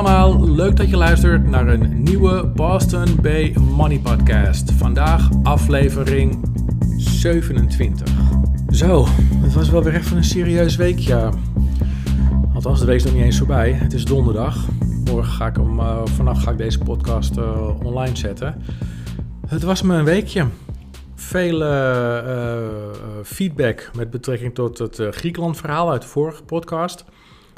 Leuk dat je luistert naar een nieuwe Boston Bay Money Podcast. Vandaag aflevering 27. Zo, het was wel weer even een serieus weekje. Althans, de week is nog niet eens voorbij. Het is donderdag. Morgen ga ik om, uh, vannacht ga ik deze podcast uh, online zetten. Het was me een weekje. Veel uh, feedback met betrekking tot het Griekenland verhaal uit de vorige podcast.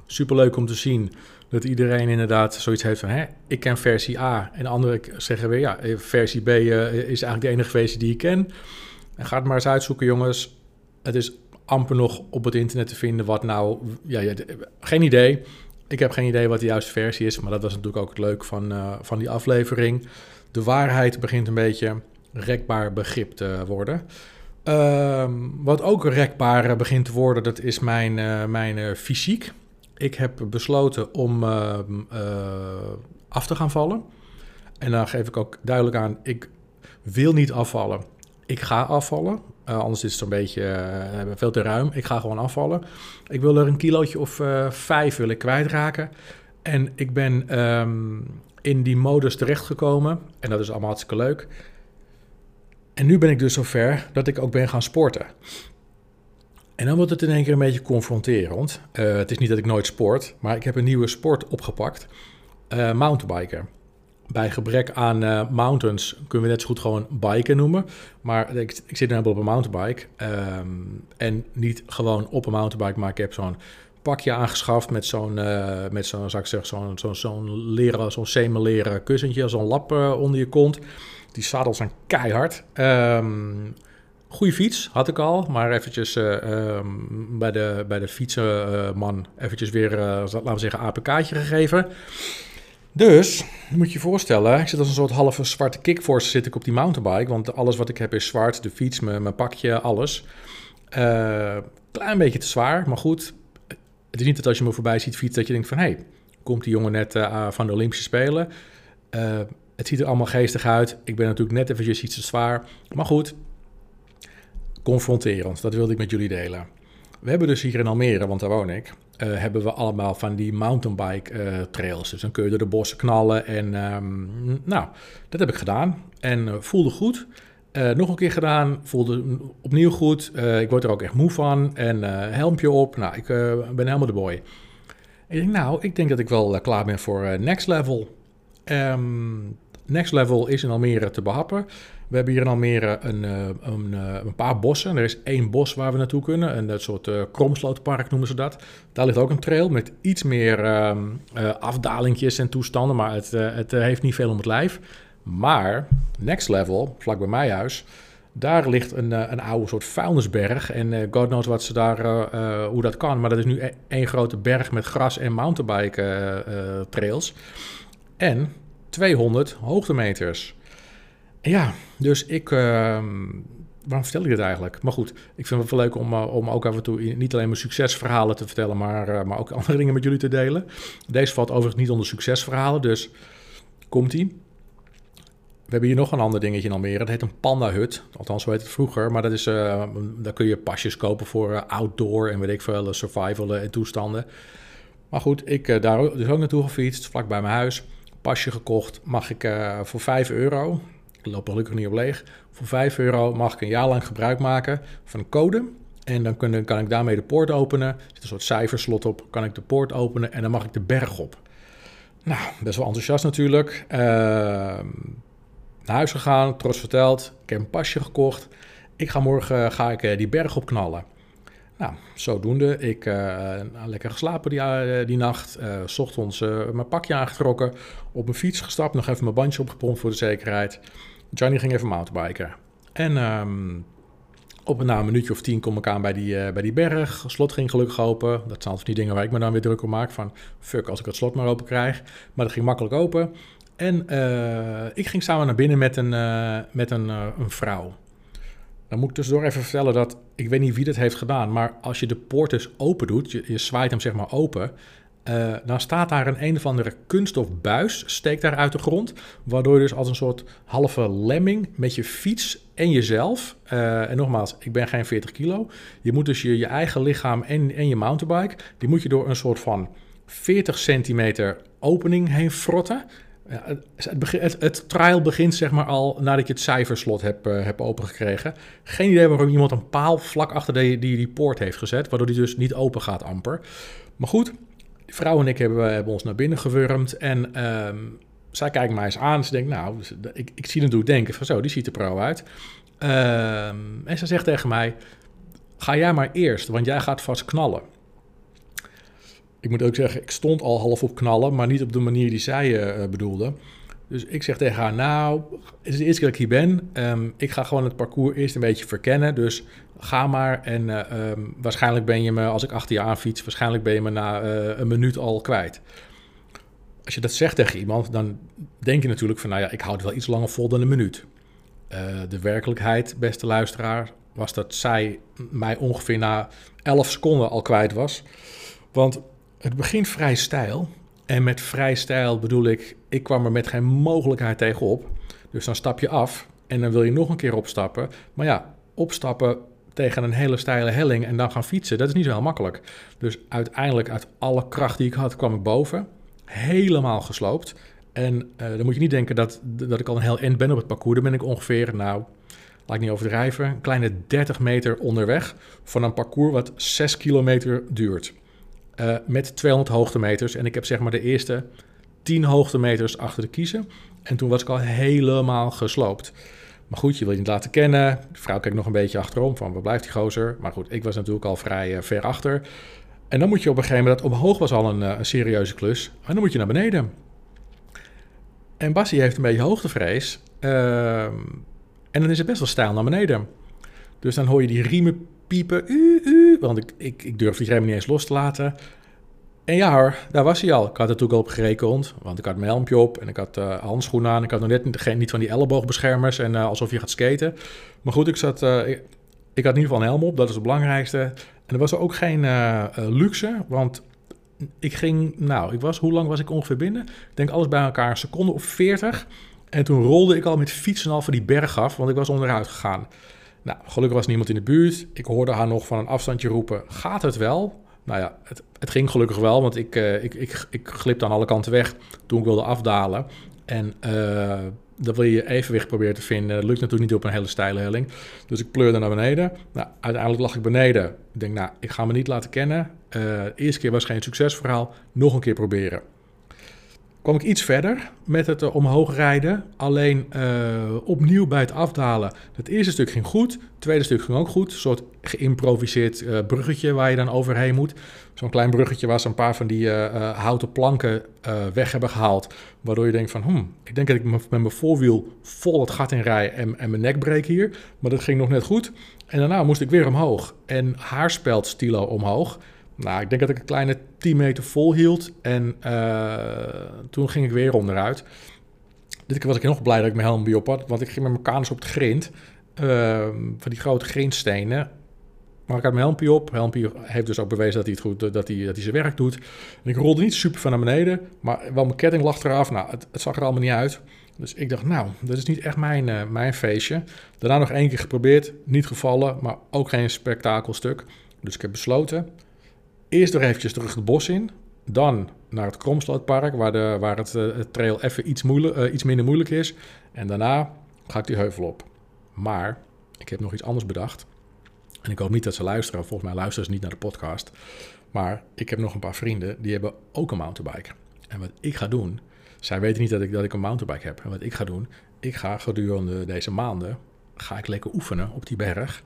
Superleuk om te zien dat iedereen inderdaad zoiets heeft van... Hè, ik ken versie A en anderen zeggen weer... ja, versie B uh, is eigenlijk de enige versie die ik ken. En ga het maar eens uitzoeken, jongens. Het is amper nog op het internet te vinden wat nou... Ja, geen idee. Ik heb geen idee wat de juiste versie is... maar dat was natuurlijk ook het leuk van, uh, van die aflevering. De waarheid begint een beetje rekbaar begrip te worden... Uh, wat ook rekbaar begint te worden, dat is mijn, mijn fysiek ik heb besloten om uh, uh, af te gaan vallen. En dan geef ik ook duidelijk aan, ik wil niet afvallen. Ik ga afvallen. Uh, anders is het een beetje veel te ruim. Ik ga gewoon afvallen. Ik wil er een kilootje of vijf wil ik kwijtraken. En ik ben um, in die modus terechtgekomen. En dat is allemaal hartstikke leuk. En nu ben ik dus zover dat ik ook ben gaan sporten. En dan wordt het in één keer een beetje confronterend. Uh, het is niet dat ik nooit sport, maar ik heb een nieuwe sport opgepakt. Uh, mountainbiken. Bij gebrek aan uh, mountains kunnen we net zo goed gewoon biken noemen. Maar ik, ik zit nu op een mountainbike. Um, en niet gewoon op een mountainbike, maar ik heb zo'n pakje aangeschaft met zo'n, met zo'n, zou ik zeggen, zo'n, zo'n, leren, zo'n semi-leren kussentje, zo'n lap onder je kont. Die zadels zijn keihard. Um, Goede fiets had ik al, maar eventjes uh, um, bij, de, bij de fietsenman uh, eventjes weer, uh, laten we zeggen, APK'tje gegeven. Dus, moet je je voorstellen, ik zit als een soort halve zwarte kickforce zit ik op die mountainbike, want alles wat ik heb is zwart, de fiets, mijn, pakje, alles. klein beetje te zwaar, maar goed. Het is niet dat als je me voorbij ziet fietsen dat je denkt van, hé, hey, komt die jongen net van de Olympische Spelen. het ziet er allemaal geestig uit. Ik ben natuurlijk net eventjes iets te zwaar, maar goed, confronterend. Dat wilde ik met jullie delen. We hebben dus hier in Almere, want daar woon ik, uh, hebben we allemaal van die mountainbike uh, trails. Dus dan kun je door de bossen knallen en um, nou, dat heb ik gedaan en uh, voelde goed. nog een keer gedaan, voelde opnieuw goed. ik word er ook echt moe van en helmpje op. Nou, ik ben helemaal de boy. En ik denk, nou, ik denk dat ik wel klaar ben voor next level. Um, next level is in Almere te behappen. We hebben hier in Almere een, eh, een, eh, een, paar bossen. Er is één bos waar we naartoe kunnen. Een, soort uh, kromslootpark noemen ze dat. Daar ligt ook een trail met iets meer uh, afdalingjes en toestanden. Maar het, het heeft niet veel om het lijf. Maar next level, vlak bij mijn huis... Daar ligt een, een oude soort vuilnisberg. En God knows wat ze daar, hoe dat kan. Maar dat is nu e-, één grote berg met gras en mountainbike trails. En 200 hoogtemeters. Ja, dus ik. Uh, waarom vertel ik dit eigenlijk? Maar goed, ik vind het wel leuk om, uh, om ook af en toe niet alleen mijn succesverhalen te vertellen, maar, uh, maar ook andere dingen met jullie te delen. Deze valt overigens niet onder succesverhalen, dus komt-ie. We hebben hier nog een ander dingetje in Almere. Dat heet een panda-hut. Althans, zo heet het vroeger. Maar dat is, uh, daar kun je pasjes kopen voor outdoor en weet ik veel, survival en toestanden. Maar goed, ik daar dus ook naartoe gefietst, vlak bij mijn huis. Pasje gekocht. Mag ik voor 5 euro ik loop gelukkig niet op leeg. Voor 5 euro mag ik een jaar lang gebruik maken van een code. En dan kan, ik daarmee de poort openen. Er zit een soort cijferslot op. Kan ik de poort openen en dan mag ik de berg op. Nou, best wel enthousiast natuurlijk. Uh, naar huis gegaan, trots verteld. Ik heb een pasje gekocht. Ik ga morgen ga ik, uh, die berg opknallen. Nou, zodoende. Ik uh, lekker geslapen die, uh, die nacht. Uh, s ochtends mijn pakje aangetrokken. Op mijn fiets gestapt. Nog even mijn bandje opgepompt voor de zekerheid. Johnny ging even mountainbiken. En um, op na een minuutje of tien kom ik aan bij die, bij die berg. Slot ging gelukkig open. Dat zijn altijd die dingen waar ik me dan weer druk om maak. Van fuck, als ik het slot maar open krijg. Maar dat ging makkelijk open. En ik ging samen naar binnen met een, met een, een vrouw. Dan moet ik tussendoor even vertellen dat, ik weet niet wie dat heeft gedaan, maar als je de poort dus open doet, je, je zwaait hem zeg maar open, uh, dan staat daar een een of andere kunststof buis, steekt daar uit de grond. Waardoor je dus als een soort halve lemming met je fiets en jezelf. Uh, en nogmaals, ik ben geen 40 kilo. Je moet dus je, je eigen lichaam en, en je mountainbike, die moet je door een soort van 40 centimeter opening heen frotten. Ja, het, het, trial begint zeg maar al nadat je het cijferslot hebt, hebt opengekregen. Geen idee waarom iemand een paal vlak achter die, die, die poort heeft gezet, waardoor die dus niet open gaat amper. Maar goed, die vrouw en ik hebben, hebben ons naar binnen gewurmd en um, zij kijkt mij eens aan. Ze denkt, nou, dus, ik, ik zie natuurlijk denken van zo, die ziet er pro uit. Um, en ze zegt tegen mij, ga jij maar eerst, want jij gaat vast knallen. Ik moet ook zeggen, ik stond al half op knallen, maar niet op de manier die zij uh, bedoelde. Dus ik zeg tegen haar, nou, het is de eerste dat ik hier ben. Um, ik ga gewoon het parcours eerst een beetje verkennen. Dus ga maar. En uh, um, waarschijnlijk ben je me, als ik achter je aan fiets, waarschijnlijk ben je me na uh, een minuut al kwijt. Als je dat zegt tegen iemand, dan denk je natuurlijk van, nou ja, ik houd wel iets langer vol dan een minuut. de werkelijkheid, beste luisteraar, was dat zij mij ongeveer na 11 seconden al kwijt was. Want het begint vrij stijl. En met vrij stijl bedoel ik, ik kwam er met geen mogelijkheid tegenop. Dus dan stap je af en dan wil je nog een keer opstappen. Maar ja, opstappen tegen een hele steile helling en dan gaan fietsen, dat is niet zo heel makkelijk. Dus uiteindelijk, uit alle kracht die ik had, kwam ik boven. Helemaal gesloopt. En uh, dan moet je niet denken dat, dat ik al een heel eind ben op het parcours. Dan ben ik ongeveer, nou, laat ik niet overdrijven, een kleine 30 meter onderweg van een parcours wat 6 kilometer duurt. Uh, met 200 hoogtemeters. En ik heb zeg maar de eerste 10 hoogtemeters achter de kiezen. En toen was ik al helemaal gesloopt. Maar goed, je wil je niet laten kennen. De vrouw kijkt nog een beetje achterom van, waar blijft die gozer? Maar goed, ik was natuurlijk al vrij uh, ver achter. En dan moet je op een gegeven moment, omhoog was al een, een serieuze klus. En dan moet je naar beneden. En Bassie heeft een beetje hoogtevrees. Uh, en dan is het best wel stijl naar beneden. Dus dan hoor je die riemen piepen. U, u, want ik, ik, ik durf die rem niet eens los te laten. En ja hoor, daar was hij al. Ik had er natuurlijk al op gerekend, want ik had mijn helmpje op en ik had uh, handschoenen aan. Ik had nog net niet, geen, niet van die elleboogbeschermers en uh, alsof je gaat skaten. Maar goed, ik, zat, uh, ik, ik, had in ieder geval een helm op, dat is het belangrijkste. En er was ook geen luxe, want ik ging, nou, ik was, hoe lang was ik ongeveer binnen? Ik denk alles bij elkaar een seconde of veertig. En toen rolde ik al met fietsen al van die berg af, want ik was onderuit gegaan. Nou, gelukkig was niemand in de buurt. Ik hoorde haar nog van een afstandje roepen: Gaat het wel? Nou ja, het, het ging gelukkig wel, want ik, uh, ik, ik, ik glipte aan alle kanten weg toen ik wilde afdalen. En uh, dan wil je evenwicht proberen te vinden. Dat lukt natuurlijk niet op een hele steile helling. Dus ik pleurde naar beneden. Nou, uiteindelijk lag ik beneden. Ik denk, nou, ik ga me niet laten kennen. Uh, de eerste keer was geen succesverhaal. Nog een keer proberen kwam ik iets verder met het uh, omhoog rijden. Alleen uh, opnieuw bij het afdalen. Het eerste stuk ging goed. Het tweede stuk ging ook goed. Een soort geïmproviseerd uh, bruggetje waar je dan overheen moet. Zo'n klein bruggetje waar ze een paar van die houten planken weg hebben gehaald. Waardoor je denkt van, hmm, ik denk dat ik met mijn voorwiel vol het gat in rij en, en mijn nek breek hier. Maar dat ging nog net goed. En daarna moest ik weer omhoog. En haarspeld stilo omhoog. Nou, ik denk dat ik een kleine 10 meter vol hield. En uh, toen ging ik weer onderuit. Dit keer was ik nog blij dat ik mijn helm op had. Want ik ging met mijn kanus op de grind. Uh, van die grote grindstenen. Maar ik had mijn helmpje op. Helmpje heeft dus ook bewezen dat hij, het goed, dat hij, dat hij zijn werk doet. En ik rolde niet super van naar beneden. Maar wel mijn ketting lag eraf. Nou, het, het zag er allemaal niet uit. Dus ik dacht, nou, dat is niet echt mijn, uh, mijn feestje. Daarna nog één keer geprobeerd. Niet gevallen, maar ook geen spektakelstuk. Dus ik heb besloten, Eerst nog eventjes terug het bos in. Dan naar het Kromslootpark, waar, de, waar het, uh, het trail even iets, uh, iets minder moeilijk is. En daarna ga ik die heuvel op. Maar ik heb nog iets anders bedacht. En ik hoop niet dat ze luisteren. Volgens mij luisteren ze niet naar de podcast. Maar ik heb nog een paar vrienden die hebben ook een mountainbike. En wat ik ga doen, zij weten niet dat ik, dat ik een mountainbike heb. En wat ik ga doen, ik ga gedurende deze maanden, ga ik lekker oefenen op die berg.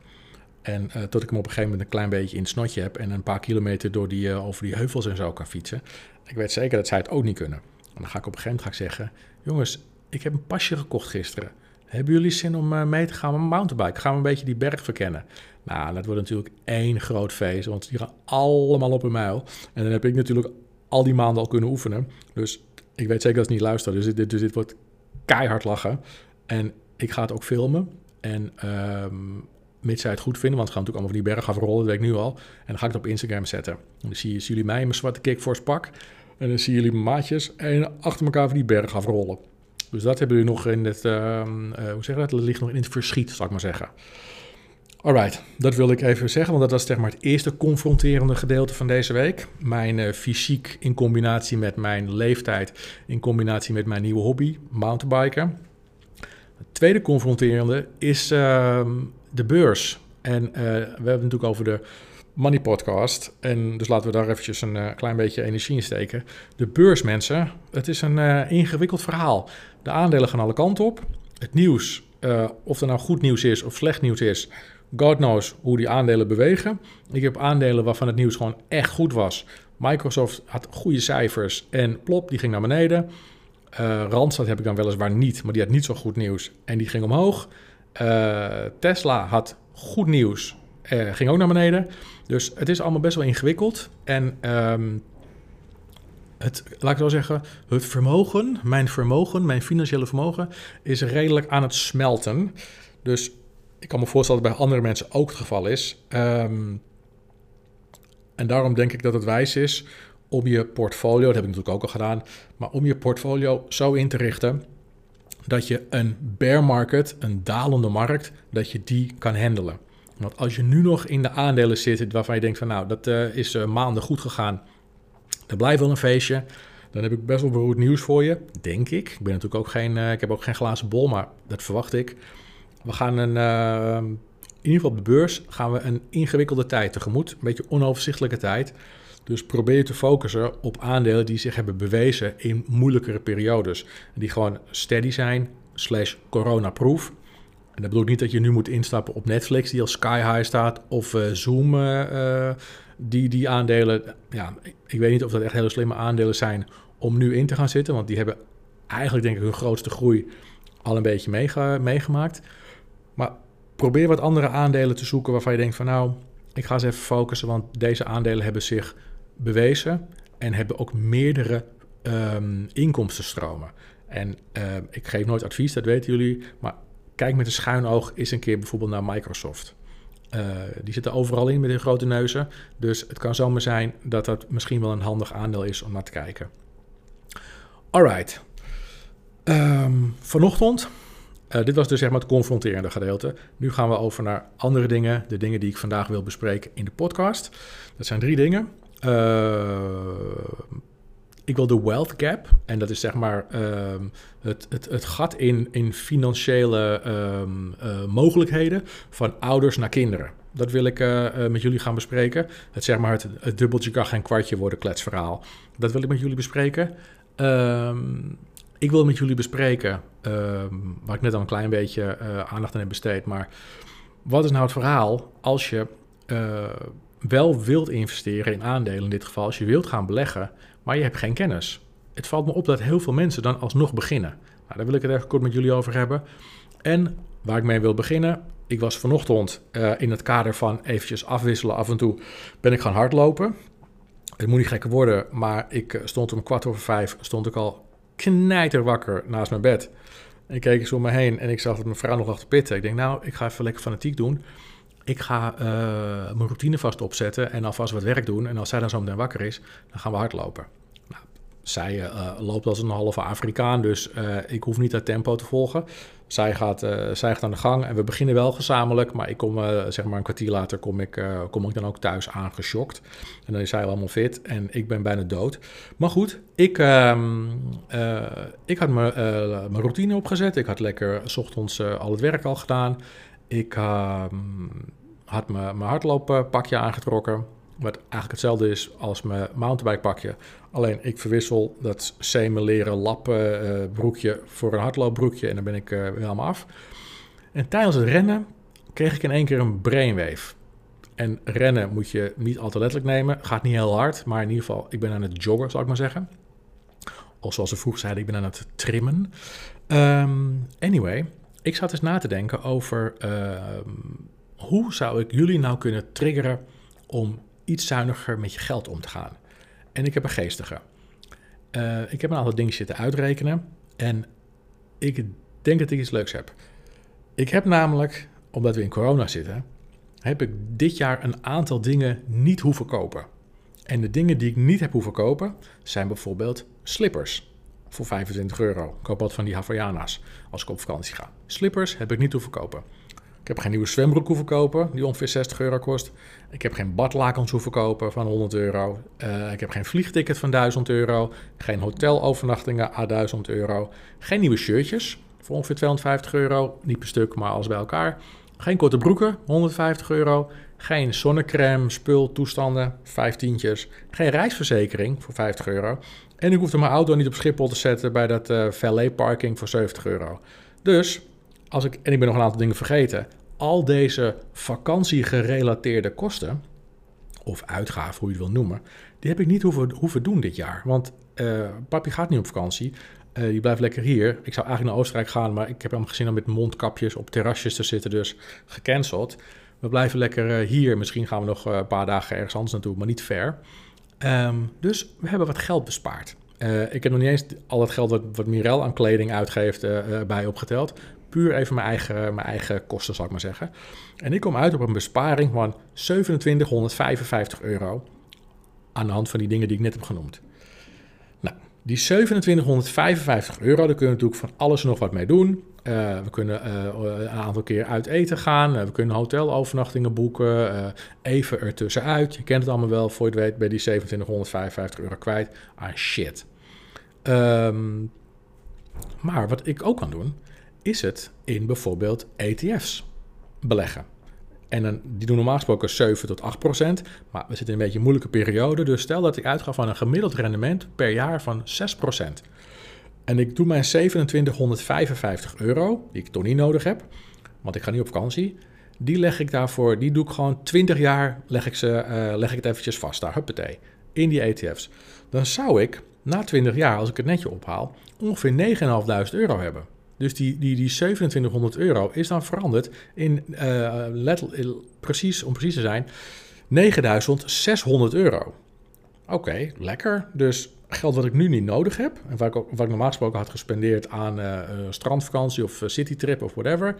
En uh, tot ik hem op een gegeven moment een klein beetje in het snotje heb en een paar kilometer door die, uh, over die heuvels en zo kan fietsen. Ik weet zeker dat zij het ook niet kunnen. En dan ga ik op een gegeven moment ga ik zeggen: Jongens, ik heb een pasje gekocht gisteren. Hebben jullie zin om uh, mee te gaan met een mountainbike? Gaan we een beetje die berg verkennen? Nou, dat wordt natuurlijk één groot feest, want die gaan allemaal op een mijl. En dan heb ik natuurlijk al die maanden al kunnen oefenen. Dus ik weet zeker dat ze niet luisteren. Dus dit, dus dit wordt keihard lachen. En ik ga het ook filmen. En um, mits zij het goed vinden, want we gaan natuurlijk allemaal van die berg afrollen, dat weet ik nu al. En dan ga ik het op Instagram zetten. En dan zie je, zien jullie mij in mijn zwarte kickforce pak. En dan zien jullie mijn maatjes en achter elkaar van die berg afrollen. Dus dat hebben jullie nog in het, uh, uh, hoe zeg je dat? Dat ligt nog in het verschiet, zal ik maar zeggen. Alright, dat wil ik even zeggen, want dat was zeg maar het eerste confronterende gedeelte van deze week. Mijn uh, fysiek in combinatie met mijn leeftijd, in combinatie met mijn nieuwe hobby, mountainbiken. Het tweede confronterende is uh, de beurs. En uh, we hebben het natuurlijk over de Money Podcast. En dus laten we daar eventjes een uh, klein beetje energie in steken. De beurs, mensen, het is een ingewikkeld verhaal. De aandelen gaan alle kanten op. Het nieuws, of er nou goed nieuws is of slecht nieuws is God knows hoe die aandelen bewegen. Ik heb aandelen waarvan het nieuws gewoon echt goed was. Microsoft had goede cijfers en plop, die ging naar beneden. Randstad heb ik dan weliswaar niet, maar die had niet zo goed nieuws en die ging omhoog. Uh, Tesla had goed nieuws, uh, ging ook naar beneden. Dus het is allemaal best wel ingewikkeld. En um, het, laat ik zo zeggen, het vermogen, mijn vermogen, mijn financiële vermogen, is redelijk aan het smelten. Dus ik kan me voorstellen dat bij andere mensen ook het geval is. Um, en daarom denk ik dat het wijs is om je portfolio, dat heb ik natuurlijk ook al gedaan, maar om je portfolio zo in te richten dat je een bear market, een dalende markt, dat je die kan handelen. Want als je nu nog in de aandelen zit waarvan je denkt van nou, dat uh, is uh, maanden goed gegaan, er blijft wel een feestje, dan heb ik best wel beroerd nieuws voor je, denk ik. Ik ben natuurlijk ook geen, uh, ik heb ook geen glazen bol, maar dat verwacht ik. We gaan een, in ieder geval op de beurs gaan we een ingewikkelde tijd tegemoet. Een beetje onoverzichtelijke tijd. Dus probeer te focussen op aandelen die zich hebben bewezen in moeilijkere periodes. Die gewoon steady zijn, slash corona-proof. En dat bedoel ik niet dat je nu moet instappen op Netflix, die al sky high staat, of uh, Zoom, uh, die, die aandelen. Ja, ik weet niet of dat echt hele slimme aandelen zijn om nu in te gaan zitten, want die hebben eigenlijk denk ik hun grootste groei al een beetje meegemaakt. Maar probeer wat andere aandelen te zoeken waarvan je denkt van nou, ik ga eens even focussen, want deze aandelen hebben zich bewezen en hebben ook meerdere um, inkomstenstromen. En uh, ik geef nooit advies, dat weten jullie, maar kijk met een schuin oog eens een keer bijvoorbeeld naar Microsoft. Uh, die zitten overal in met hun grote neuzen. Dus het kan zomaar zijn dat dat misschien wel een handig aandeel is om naar te kijken. Alright. Um, vanochtend uh, dit was dus zeg maar het confronterende gedeelte. Nu gaan we over naar andere dingen, de dingen die ik vandaag wil bespreken in de podcast. Dat zijn drie dingen. Uh, ik wil de wealth gap, en dat is zeg maar uh, het, het, het gat in, in financiële um, mogelijkheden van ouders naar kinderen. Dat wil ik met jullie gaan bespreken. Het zeg maar het, het dubbeltje kan geen kwartje worden kletsverhaal. Dat wil ik met jullie bespreken. Um, ik wil met jullie bespreken, waar ik net al een klein beetje aandacht aan heb besteed, maar wat is nou het verhaal als je wel wilt investeren in aandelen, in dit geval, als je wilt gaan beleggen, maar je hebt geen kennis? Het valt me op dat heel veel mensen dan alsnog beginnen. Nou, daar wil ik het even kort met jullie over hebben. En waar ik mee wil beginnen, ik was vanochtend in het kader van eventjes afwisselen af en toe, ben ik gaan hardlopen. Het moet niet gekker worden, maar ik stond om kwart over vijf, stond ik al knijter wakker naast mijn bed. Ik keek eens om me heen en ik zag dat mijn vrouw nog te pitten. Ik denk, nou, ik ga even lekker fanatiek doen. Ik ga uh, mijn routine vast opzetten en alvast wat werk doen. En als zij dan zo meteen wakker is, dan gaan we hardlopen. Nou, zij uh, loopt als een halve Afrikaan, dus ik hoef niet dat tempo te volgen. Zij gaat, zij gaat aan de gang en we beginnen wel gezamenlijk, maar ik kom zeg maar een kwartier later kom ik, kom ik dan ook thuis aangeschokt. En dan is zij allemaal fit en ik ben bijna dood. Maar goed, ik, ehm, ik had mijn routine opgezet. Ik had lekker s ochtends al het werk al gedaan. Ik ehm, had mijn hardlooppakje aangetrokken. Wat eigenlijk hetzelfde is als mijn mountainbikepakje. Alleen ik verwissel dat semi-leren lappen uh, broekje voor een hardloopbroekje en dan ben ik uh, helemaal af. En tijdens het rennen kreeg ik in één keer een brainwave. En rennen moet je niet al te letterlijk nemen. Gaat niet heel hard, maar in ieder geval, ik ben aan het joggen, zal ik maar zeggen. Of zoals ze vroeg zeiden, ik ben aan het trimmen. Um, anyway, ik zat eens na te denken over uh, hoe zou ik jullie nou kunnen triggeren om iets zuiniger met je geld om te gaan. En ik heb een geestige. Uh, ik heb een aantal dingen zitten uitrekenen. En ik denk dat ik iets leuks heb. Ik heb namelijk, omdat we in corona zitten, heb ik dit jaar een aantal dingen niet hoeven kopen. En de dingen die ik niet heb hoeven kopen, zijn bijvoorbeeld slippers. Voor 25 euro. Koop wat van die Havaianas als ik op vakantie ga. Slippers heb ik niet hoeven kopen. Ik heb geen nieuwe zwembroek hoeven kopen, die ongeveer 60 euro kost. Ik heb geen badlakens hoeven kopen van 100 euro. Uh, ik heb geen vliegticket van 1000 euro. Geen hotelovernachtingen à 1000 euro. Geen nieuwe shirtjes voor ongeveer 250 euro. Niet per stuk, maar alles bij elkaar. Geen korte broeken, 150 euro. Geen zonnecrème, spul, toestanden, 15. Geen reisverzekering voor 50 euro. En ik hoefde mijn auto niet op Schiphol te zetten bij dat uh, valet parking voor 70 euro. Dus, als ik, en ik ben nog een aantal dingen vergeten. Al deze vakantiegerelateerde kosten, of uitgaven, hoe je het wil noemen, die heb ik niet hoeven, hoeven doen dit jaar. Want uh, papi gaat niet op vakantie. Uh, die blijft lekker hier. Ik zou eigenlijk naar Oostenrijk gaan, maar ik heb hem gezien om met mondkapjes op terrasjes te zitten, dus gecanceld. We blijven lekker hier. Misschien gaan we nog een paar dagen ergens anders naartoe, maar niet ver. Um, dus we hebben wat geld bespaard. Uh, ik heb nog niet eens al het geld wat, Mirel aan kleding uitgeeft uh, bij opgeteld. Puur even mijn eigen, mijn eigen kosten, zal ik maar zeggen. En ik kom uit op een besparing van 2755 euro. Aan de hand van die dingen die ik net heb genoemd. Nou, die 2755 euro, daar kunnen we natuurlijk van alles nog wat mee doen. Uh, we kunnen uh, een aantal keer uit eten gaan. Uh, we kunnen hotelovernachtingen boeken. even ertussenuit. Je kent het allemaal wel. Voor je het weet ben je die 2755 euro kwijt. Ah shit. Um, maar wat ik ook kan doen, is het in bijvoorbeeld ETF's beleggen. En die doen normaal gesproken 7 tot 8 procent. Maar we zitten in een beetje een moeilijke periode. Dus stel dat ik uitga van een gemiddeld rendement per jaar van 6 procent. En ik doe mijn 2755 euro, die ik toch niet nodig heb, want ik ga niet op vakantie. Die leg ik daarvoor, die doe ik gewoon 20 jaar, leg ik, ze, uh, leg ik het eventjes vast daar, huppatee, in die ETF's. Dan zou ik na 20 jaar, als ik het netje ophaal, ongeveer 9.500 euro hebben. Dus die, die, die 2700 euro is dan veranderd in, uh, let, precies, om precies te zijn, 9600 euro. Oké, lekker. Dus geld wat ik nu niet nodig heb, en waar ik, ik normaal gesproken had gespendeerd aan uh, strandvakantie of citytrip of whatever,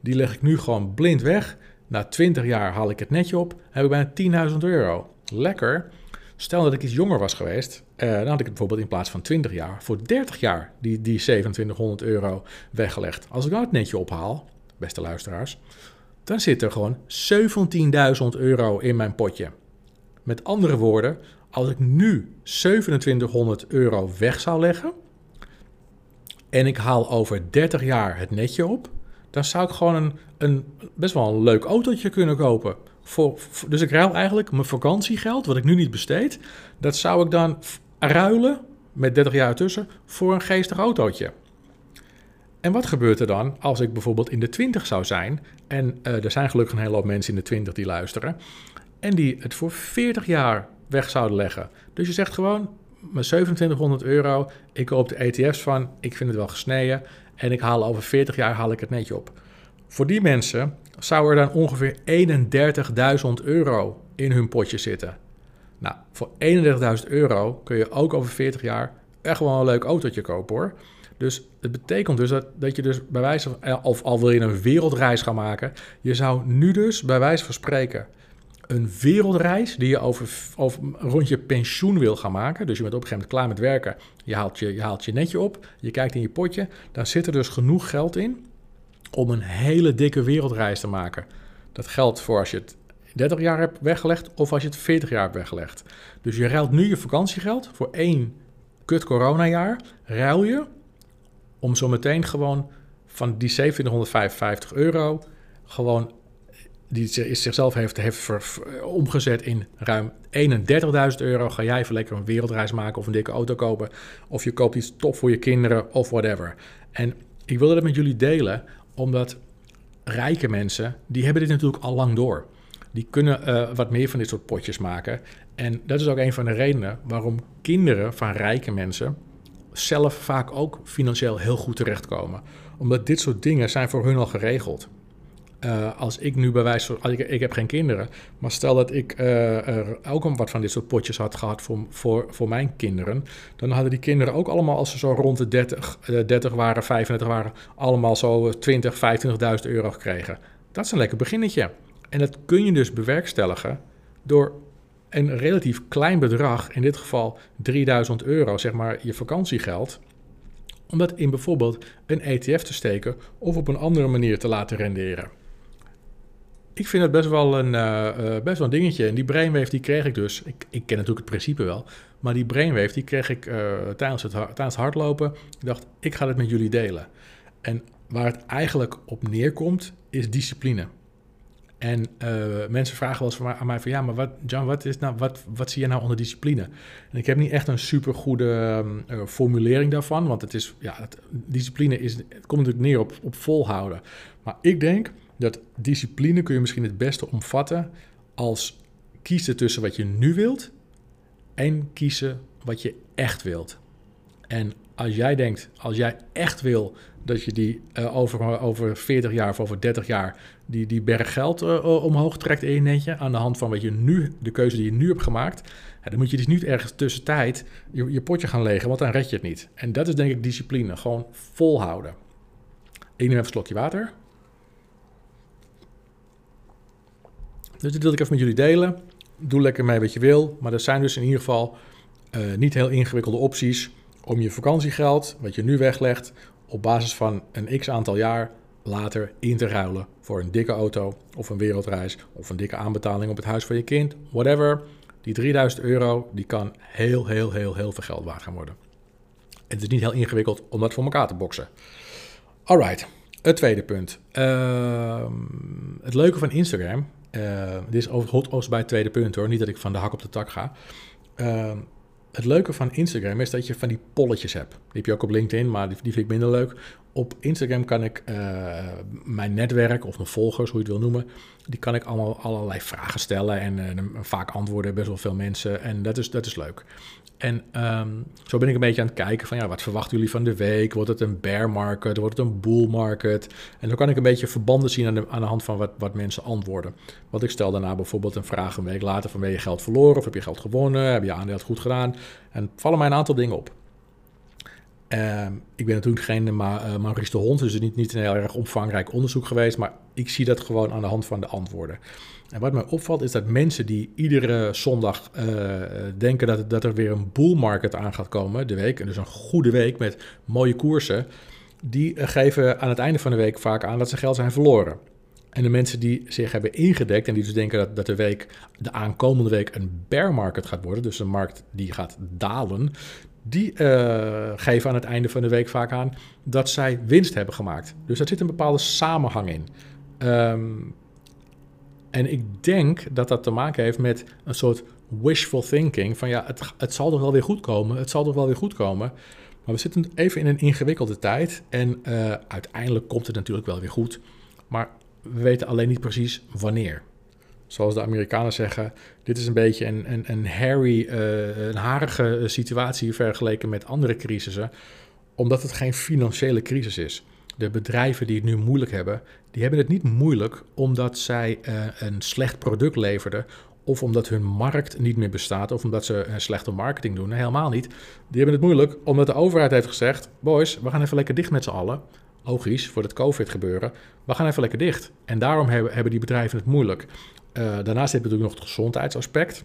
die leg ik nu gewoon blind weg. Na 20 jaar haal ik het netje op, heb ik bijna 10.000 euro. Lekker. Stel dat ik iets jonger was geweest, dan had ik bijvoorbeeld in plaats van 20 jaar voor 30 jaar die, die 2700 euro weggelegd. Als ik nou het netje ophaal, beste luisteraars, dan zit er gewoon 17.000 euro in mijn potje. Met andere woorden, als ik nu 2700 euro weg zou leggen en ik haal over 30 jaar het netje op, dan zou ik gewoon een, een best wel een leuk autootje kunnen kopen. Voor, dus ik ruil eigenlijk mijn vakantiegeld, wat ik nu niet besteed, dat zou ik dan ruilen met 30 jaar tussen voor een geestig autootje. En wat gebeurt er dan als ik bijvoorbeeld in de 20 zou zijn? En uh, er zijn gelukkig een hele hoop mensen in de 20 die luisteren. En die het voor 40 jaar weg zouden leggen. Dus je zegt gewoon, mijn 2700 euro, ik koop de ETF's van, ik vind het wel gesneden en ik haal over 40 jaar haal ik het netje op. Voor die mensen zou er dan ongeveer 31.000 euro in hun potje zitten. Nou, voor 31.000 euro kun je ook over 40 jaar echt wel een leuk autootje kopen hoor. Dus het betekent dus dat, dat je dus bij wijze van, of al wil je een wereldreis gaan maken, je zou nu dus bij wijze van spreken een wereldreis die je over, over rond je pensioen wil gaan maken. Dus je bent op een gegeven moment klaar met werken. Je haalt je, je haalt je netje op. Je kijkt in je potje. Daar zit er dus genoeg geld in om een hele dikke wereldreis te maken. Dat geldt voor als je het 30 jaar hebt weggelegd of als je het 40 jaar hebt weggelegd. Dus je ruilt nu je vakantiegeld voor één kut coronajaar. Ruil je om zo meteen gewoon van die 1755 euro gewoon die zichzelf heeft, heeft omgezet in ruim 31.000 euro. Ga jij even lekker een wereldreis maken of een dikke auto kopen. Of je koopt iets top voor je kinderen of whatever. En ik wilde dat met jullie delen, omdat rijke mensen, die hebben dit natuurlijk al lang door. Die kunnen uh, wat meer van dit soort potjes maken. En dat is ook een van de redenen waarom kinderen van rijke mensen zelf vaak ook financieel heel goed terechtkomen. Omdat dit soort dingen zijn voor hun al geregeld. Uh, als ik nu bij wijze van, ik, ik heb geen kinderen, maar stel dat ik uh, er ook wat van dit soort potjes had gehad voor, voor, voor mijn kinderen, dan hadden die kinderen ook allemaal, als ze zo rond de 30, uh, 30 waren, 35 waren, allemaal zo 20, 25.000 euro gekregen. Dat is een lekker beginnetje. En dat kun je dus bewerkstelligen door een relatief klein bedrag, in dit geval 3000 euro, zeg maar je vakantiegeld, om dat in bijvoorbeeld een ETF te steken of op een andere manier te laten renderen. Ik vind het best wel een, uh, best wel een dingetje. En die brainwave die kreeg ik dus. Ik, ik ken natuurlijk het principe wel. Maar die brainwave die kreeg ik tijdens, het, tijdens het hardlopen. Ik dacht, ik ga het met jullie delen. En waar het eigenlijk op neerkomt, is discipline. En mensen vragen wel eens aan mij van ja, maar wat, wat, is nou, wat, wat zie je nou onder discipline? En ik heb niet echt een super goede uh, formulering daarvan, want het is, ja, discipline is, het komt natuurlijk neer op, op volhouden. Maar ik denk dat discipline kun je misschien het beste omvatten als kiezen tussen wat je nu wilt en kiezen wat je echt wilt. En als jij denkt, als jij echt wil dat je die uh, over, over 40 jaar of over 30 jaar die, die berg geld uh, omhoog trekt in je netje aan de hand van wat je nu, de keuze die je nu hebt gemaakt, dan moet je dus niet ergens tussentijd je, je potje gaan legen, want dan red je het niet. En dat is denk ik discipline, gewoon volhouden. Ik neem even een slokje water. Dus dit wil ik even met jullie delen. Doe lekker mee wat je wil. Maar er zijn dus in ieder geval uh, niet heel ingewikkelde opties om je vakantiegeld, wat je nu weglegt, op basis van een x aantal jaar later in te ruilen voor een dikke auto of een wereldreis of een dikke aanbetaling op het huis van je kind, whatever. Die 3000 euro, die kan heel, heel, heel, heel veel geld waard gaan worden. Het is niet heel ingewikkeld om dat voor elkaar te boksen. Alright, het tweede punt. Uh, het leuke van Instagram uh, dit is overigens bij het tweede punt hoor, niet dat ik van de hak op de tak ga. Uh, het leuke van Instagram is dat je van die polletjes hebt. Die heb je ook op LinkedIn, maar die, die vind ik minder leuk. Op Instagram kan ik uh, mijn netwerk of mijn volgers, hoe je het wil noemen, die kan ik allemaal allerlei vragen stellen en uh, vaak antwoorden best wel veel mensen. En dat is, dat is leuk. En um, zo ben ik een beetje aan het kijken van ja, wat verwachten jullie van de week? Wordt het een bear market? Wordt het een bull market? En dan kan ik een beetje verbanden zien aan de, aan de hand van wat, wat mensen antwoorden. Want ik stel daarna bijvoorbeeld een vraag een week later van ben je geld verloren of heb je geld gewonnen? Heb je aandeel goed gedaan? En vallen mij een aantal dingen op. Uh, ik ben natuurlijk geen Ma uh, Maurice de Hond, dus het is niet, niet een heel erg omvangrijk onderzoek geweest, maar ik zie dat gewoon aan de hand van de antwoorden. En wat mij opvalt is dat mensen die iedere zondag uh, denken dat, dat er weer een bull market aan gaat komen, de week, en dus een goede week met mooie koersen, die geven aan het einde van de week vaak aan dat ze geld zijn verloren. En de mensen die zich hebben ingedekt en die dus denken dat, dat de week, de aankomende week een bear market gaat worden, dus een markt die gaat dalen, die uh, geven aan het einde van de week vaak aan dat zij winst hebben gemaakt. Dus daar zit een bepaalde samenhang in. Um, en ik denk dat dat te maken heeft met een soort wishful thinking. Van ja, het, het zal toch wel weer goed komen. Het zal toch wel weer goed komen. Maar we zitten even in een ingewikkelde tijd. En uh, uiteindelijk komt het natuurlijk wel weer goed. Maar we weten alleen niet precies wanneer. Zoals de Amerikanen zeggen, dit is een beetje een, een, een hairy, uh, een harige situatie vergeleken met andere crisissen. Omdat het geen financiële crisis is de bedrijven die het nu moeilijk hebben, die hebben het niet moeilijk omdat zij uh, een slecht product leverden of omdat hun markt niet meer bestaat of omdat ze slechte marketing doen. Helemaal niet. Die hebben het moeilijk omdat de overheid heeft gezegd: boys, we gaan even lekker dicht met z'n allen. Logisch, voor het COVID gebeuren. We gaan even lekker dicht. En daarom hebben die bedrijven het moeilijk. Uh, daarnaast heb je natuurlijk nog het gezondheidsaspect.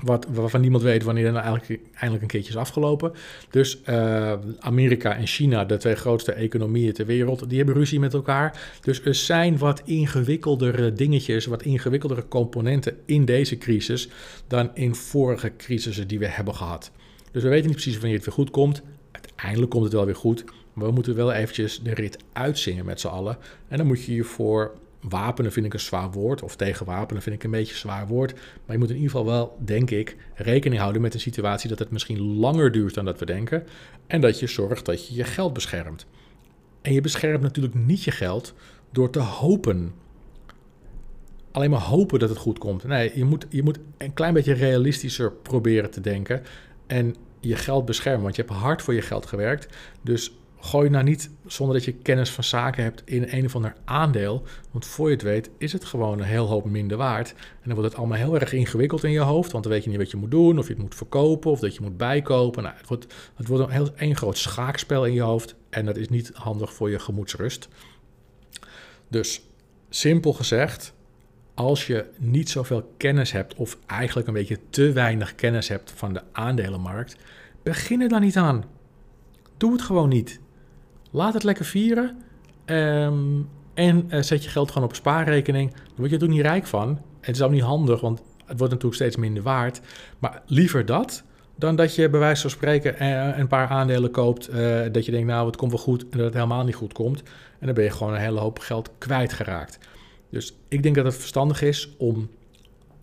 Wat, waarvan niemand weet wanneer nou eigenlijk, eindelijk een keertje is afgelopen. Dus uh, Amerika en China, de twee grootste economieën ter wereld, die hebben ruzie met elkaar. Dus er zijn wat ingewikkeldere dingetjes, wat ingewikkeldere componenten in deze crisis dan in vorige crisissen die we hebben gehad. Dus we weten niet precies wanneer het weer goed komt. Uiteindelijk komt het wel weer goed. Maar we moeten wel eventjes de rit uitzingen met z'n allen. En dan moet je je wapenen vind ik een zwaar woord, of tegenwapenen vind ik een beetje een zwaar woord. Maar je moet in ieder geval wel, denk ik, rekening houden met een situatie dat het misschien langer duurt dan dat we denken. En dat je zorgt dat je je geld beschermt. En je beschermt natuurlijk niet je geld door te hopen. Alleen maar hopen dat het goed komt. Nee, je moet, je moet een klein beetje realistischer proberen te denken. En je geld beschermen. Want je hebt hard voor je geld gewerkt. Dus Gooi nou niet zonder dat je kennis van zaken hebt in een of ander aandeel. Want voor je het weet is het gewoon een heel hoop minder waard. En dan wordt het allemaal heel erg ingewikkeld in je hoofd. Want dan weet je niet wat je moet doen. Of je het moet verkopen. Of dat je moet bijkopen. Nou, het, wordt, het wordt een heel een groot schaakspel in je hoofd. En dat is niet handig voor je gemoedsrust. Dus simpel gezegd. Als je niet zoveel kennis hebt, of eigenlijk een beetje te weinig kennis hebt van de aandelenmarkt, begin er dan niet aan. Doe het gewoon niet. Laat het lekker vieren. Um, En eh, zet je geld gewoon op spaarrekening. Daar word je er niet rijk van. Het is ook niet handig, want het wordt natuurlijk steeds minder waard. Maar liever dat dan dat je bij wijze van spreken eh, een paar aandelen koopt. Uh, dat je denkt, nou, het komt wel goed. En dat het helemaal niet goed komt. En dan ben je gewoon een hele hoop geld kwijtgeraakt. Dus ik denk dat het verstandig is om,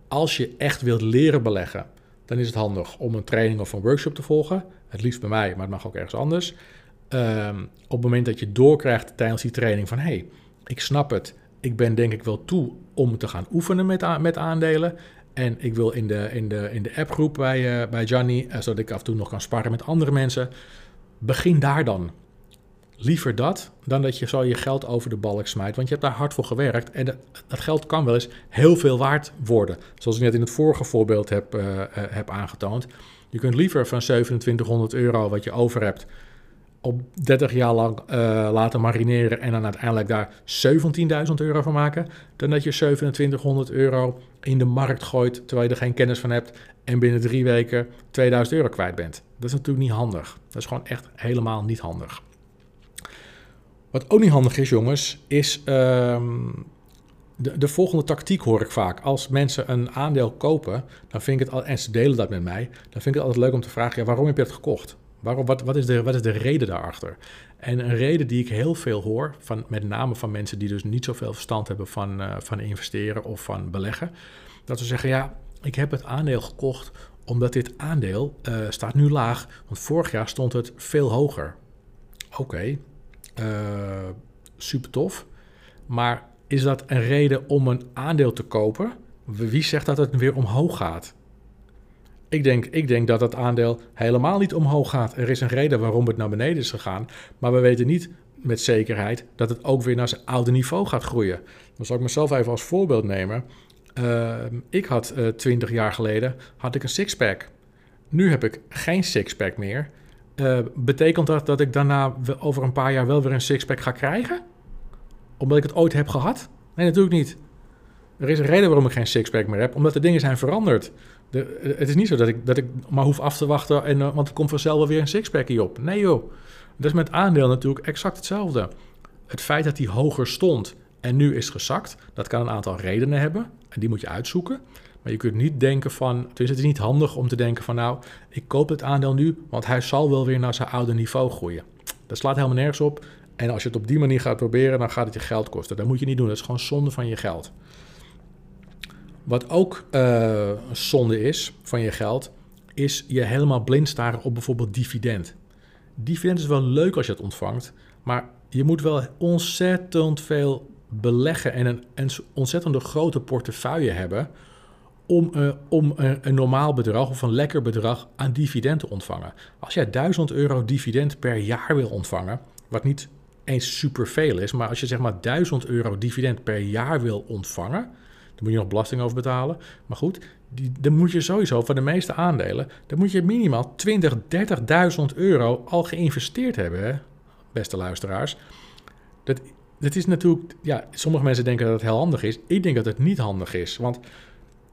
als je echt wilt leren beleggen, dan is het handig om een training of een workshop te volgen. Het liefst bij mij, maar het mag ook ergens anders. Um, op het moment dat je doorkrijgt tijdens die training van hé, hey, ik snap het. Ik ben denk ik wel toe om te gaan oefenen met, met aandelen. En ik wil in de, in de, in de appgroep bij, uh, bij Johnny, uh, zodat ik af en toe nog kan sparren met andere mensen. Begin daar dan. Liever dat dan dat je zo je geld over de balk smijt. Want je hebt daar hard voor gewerkt. En dat, geld kan wel eens heel veel waard worden. Zoals ik net in het vorige voorbeeld heb, uh, heb aangetoond. Je kunt liever van 2700 euro wat je over hebt op 30 jaar lang uh, laten marineren en dan uiteindelijk daar 17.000 euro van maken, dan dat je 2700 euro in de markt gooit terwijl je er geen kennis van hebt en binnen drie weken 2000 euro kwijt bent. Dat is natuurlijk niet handig. Dat is gewoon echt helemaal niet handig. Wat ook niet handig is, jongens, is uh, de, de, volgende tactiek hoor ik vaak. Als mensen een aandeel kopen, dan vind ik het, en ze delen dat met mij, dan vind ik het altijd leuk om te vragen, ja, waarom heb je het gekocht? Waarom, wat, wat, is de, wat is de reden daarachter? En een reden die ik heel veel hoor, van, met name van mensen die dus niet zoveel verstand hebben van, uh, van investeren of van beleggen, dat ze zeggen, ja, ik heb het aandeel gekocht omdat dit aandeel uh, staat nu laag, want vorig jaar stond het veel hoger. Oké, okay, uh, super tof. Maar is dat een reden om een aandeel te kopen? Wie zegt dat het weer omhoog gaat? Ik denk, ik denk dat het aandeel helemaal niet omhoog gaat. Er is een reden waarom het naar beneden is gegaan. Maar we weten niet met zekerheid dat het ook weer naar zijn oude niveau gaat groeien. Dan zal ik mezelf even als voorbeeld nemen. Uh, ik had uh, 20 jaar geleden had ik een sixpack. Nu heb ik geen sixpack meer. Uh, betekent dat dat ik daarna over een paar jaar wel weer een sixpack ga krijgen? Omdat ik het ooit heb gehad? Nee, natuurlijk niet. Er is een reden waarom ik geen sixpack meer heb, omdat de dingen zijn veranderd. Het is niet zo dat ik, dat ik maar hoef af te wachten, en, uh, want er komt vanzelf wel weer een sixpack op. Nee joh, dat is met aandeel natuurlijk exact hetzelfde. Het feit dat die hoger stond en nu is gezakt, dat kan een aantal redenen hebben en die moet je uitzoeken. Maar je kunt niet denken van, het is niet handig om te denken van nou, ik koop het aandeel nu, want hij zal wel weer naar zijn oude niveau groeien. Dat slaat helemaal nergens op. En als je het op die manier gaat proberen, dan gaat het je geld kosten. Dat moet je niet doen. Dat is gewoon zonde van je geld. Wat ook uh, zonde is van je geld, is je helemaal blind staren op bijvoorbeeld dividend. Dividend is wel leuk als je het ontvangt, maar je moet wel ontzettend veel beleggen en een, een ontzettende grote portefeuille hebben om, uh, om een, een, normaal bedrag of een lekker bedrag aan dividend te ontvangen. Als jij 1000 euro dividend per jaar wil ontvangen, wat niet eens superveel is, maar als je zeg maar 1000 euro dividend per jaar wil ontvangen, moet je nog belasting over betalen. Maar goed, die, dan moet je sowieso van de meeste aandelen, dan moet je minimaal 20, 30.000 euro al geïnvesteerd hebben, hè? beste luisteraars. Dat, dat is natuurlijk, ja, sommige mensen denken dat het heel handig is. Ik denk dat het niet handig is, want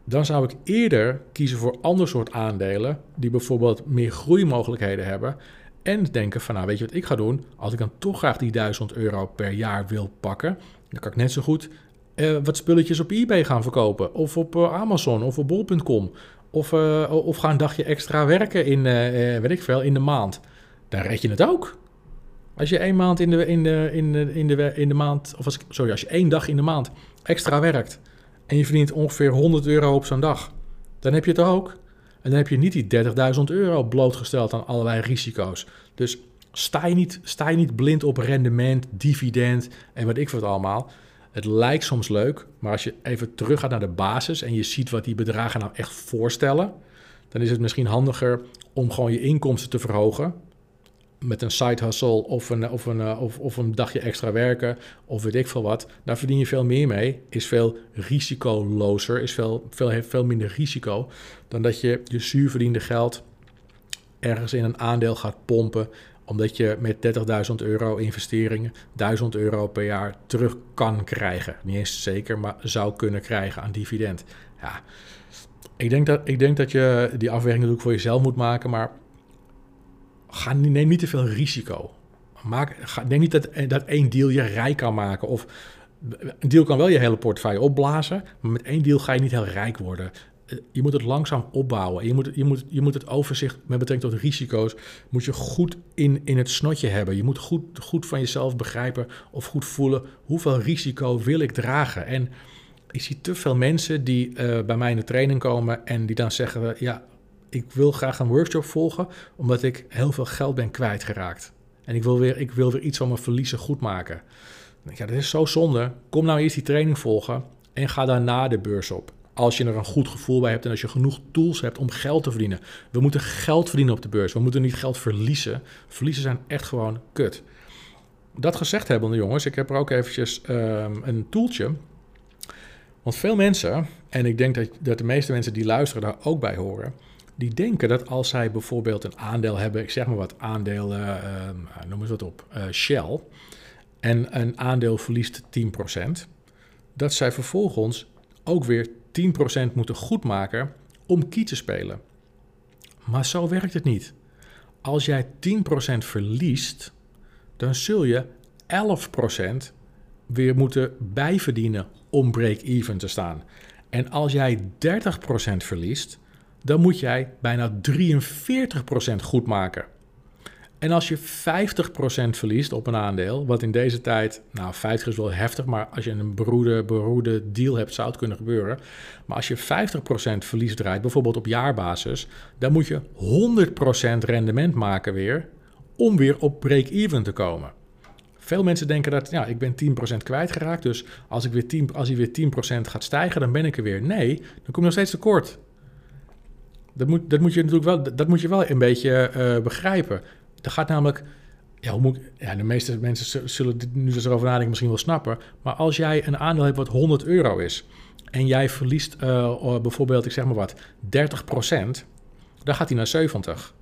dan zou ik eerder kiezen voor ander soort aandelen, die bijvoorbeeld meer groeimogelijkheden hebben. En denken van, nou weet je wat ik ga doen? Als ik dan toch graag die 1000 euro per jaar wil pakken, dan kan ik net zo goed uh, wat spulletjes op eBay gaan verkopen. Of op uh, Amazon of op bol.com. Of, uh, of ga een dagje extra werken in, weet ik veel, in de maand. Dan red je het ook. Als je één maand in de, in de, in de, in de, in de maand, of als, sorry, als je één dag in de maand extra werkt en je verdient ongeveer 100 euro op zo'n dag, dan heb je het ook. En dan heb je niet die 30.000 euro blootgesteld aan allerlei risico's. Dus sta je, niet, sta je niet blind op rendement, dividend en wat ik het allemaal. Het lijkt soms leuk, maar als je even terug gaat naar de basis en je ziet wat die bedragen nou echt voorstellen, dan is het misschien handiger om gewoon je inkomsten te verhogen. Met een side hustle of een, of een, of, of een dagje extra werken of weet ik veel wat. Daar verdien je veel meer mee. Is veel risicolozer, is veel, veel, veel minder risico dan dat je je zuurverdiende geld ergens in een aandeel gaat pompen omdat je met 30.000 euro investeringen 1000 euro per jaar terug kan krijgen. Niet eens zeker, maar zou kunnen krijgen aan dividend. Ja, ik denk dat, ik denk dat je die afweging natuurlijk voor jezelf moet maken, maar ga, neem niet te veel risico. Maak, denk niet dat, dat één deal je rijk kan maken. Of Een deal kan wel je hele portefeuille opblazen, maar met één deal ga je niet heel rijk worden. Eh, je moet het langzaam opbouwen. Je moet, je moet, je moet het overzicht met betrekking tot risico's moet je goed in, in het snotje hebben. Je moet goed, goed van jezelf begrijpen of goed voelen hoeveel risico wil ik dragen. En ik zie te veel mensen die uh, bij mij in de training komen en die dan zeggen: Ja, ik wil graag een workshop volgen omdat ik heel veel geld ben kwijtgeraakt. En ik wil weer, ik wil weer iets van mijn verliezen goed maken. Ja, dat is zo zonde. Kom nou eerst die training volgen en ga daarna de beurs op. Als je er een goed gevoel bij hebt en als je genoeg tools hebt om geld te verdienen. We moeten geld verdienen op de beurs. We moeten niet geld verliezen. Verliezen zijn echt gewoon kut. Dat gezegd hebben, jongens, ik heb er ook eventjes um, een tooltje. Want veel mensen, en ik denk dat, dat de meeste mensen die luisteren daar ook bij horen, die denken dat als zij bijvoorbeeld een aandeel hebben, ik zeg maar wat, aandeel, uh, noem eens wat op, uh, Shell, en een aandeel verliest 10%, dat zij vervolgens ook weer 10% moeten goedmaken om key te spelen. Maar zo werkt het niet. Als jij 10% verliest, dan zul je 11% weer moeten bijverdienen om break-even te staan. En als jij 30% verliest, dan moet jij bijna 43% goed maken. En als je 50% verliest op een aandeel, wat in deze tijd, nou 50 is wel heftig, maar als je een beroerde, beroerde deal hebt, zou het kunnen gebeuren. Maar als je 50% verlies draait, bijvoorbeeld op jaarbasis, dan moet je 100% rendement maken weer, om weer op break-even te komen. Veel mensen denken dat, ja, ik ben 10% kwijtgeraakt, dus als, ik weer 10, als hij weer 10% gaat stijgen, dan ben ik er weer. Nee, dan kom je nog steeds tekort. Dat moet, dat moet je natuurlijk wel, dat moet je wel een beetje uh, begrijpen. Er gaat namelijk, ja, hoe moet, ja, de meeste mensen zullen dit nu erover nadenken misschien wel snappen, maar als jij een aandeel hebt wat 100 euro is en jij verliest uh, bijvoorbeeld, ik zeg maar wat, 30% dan gaat hij naar 70.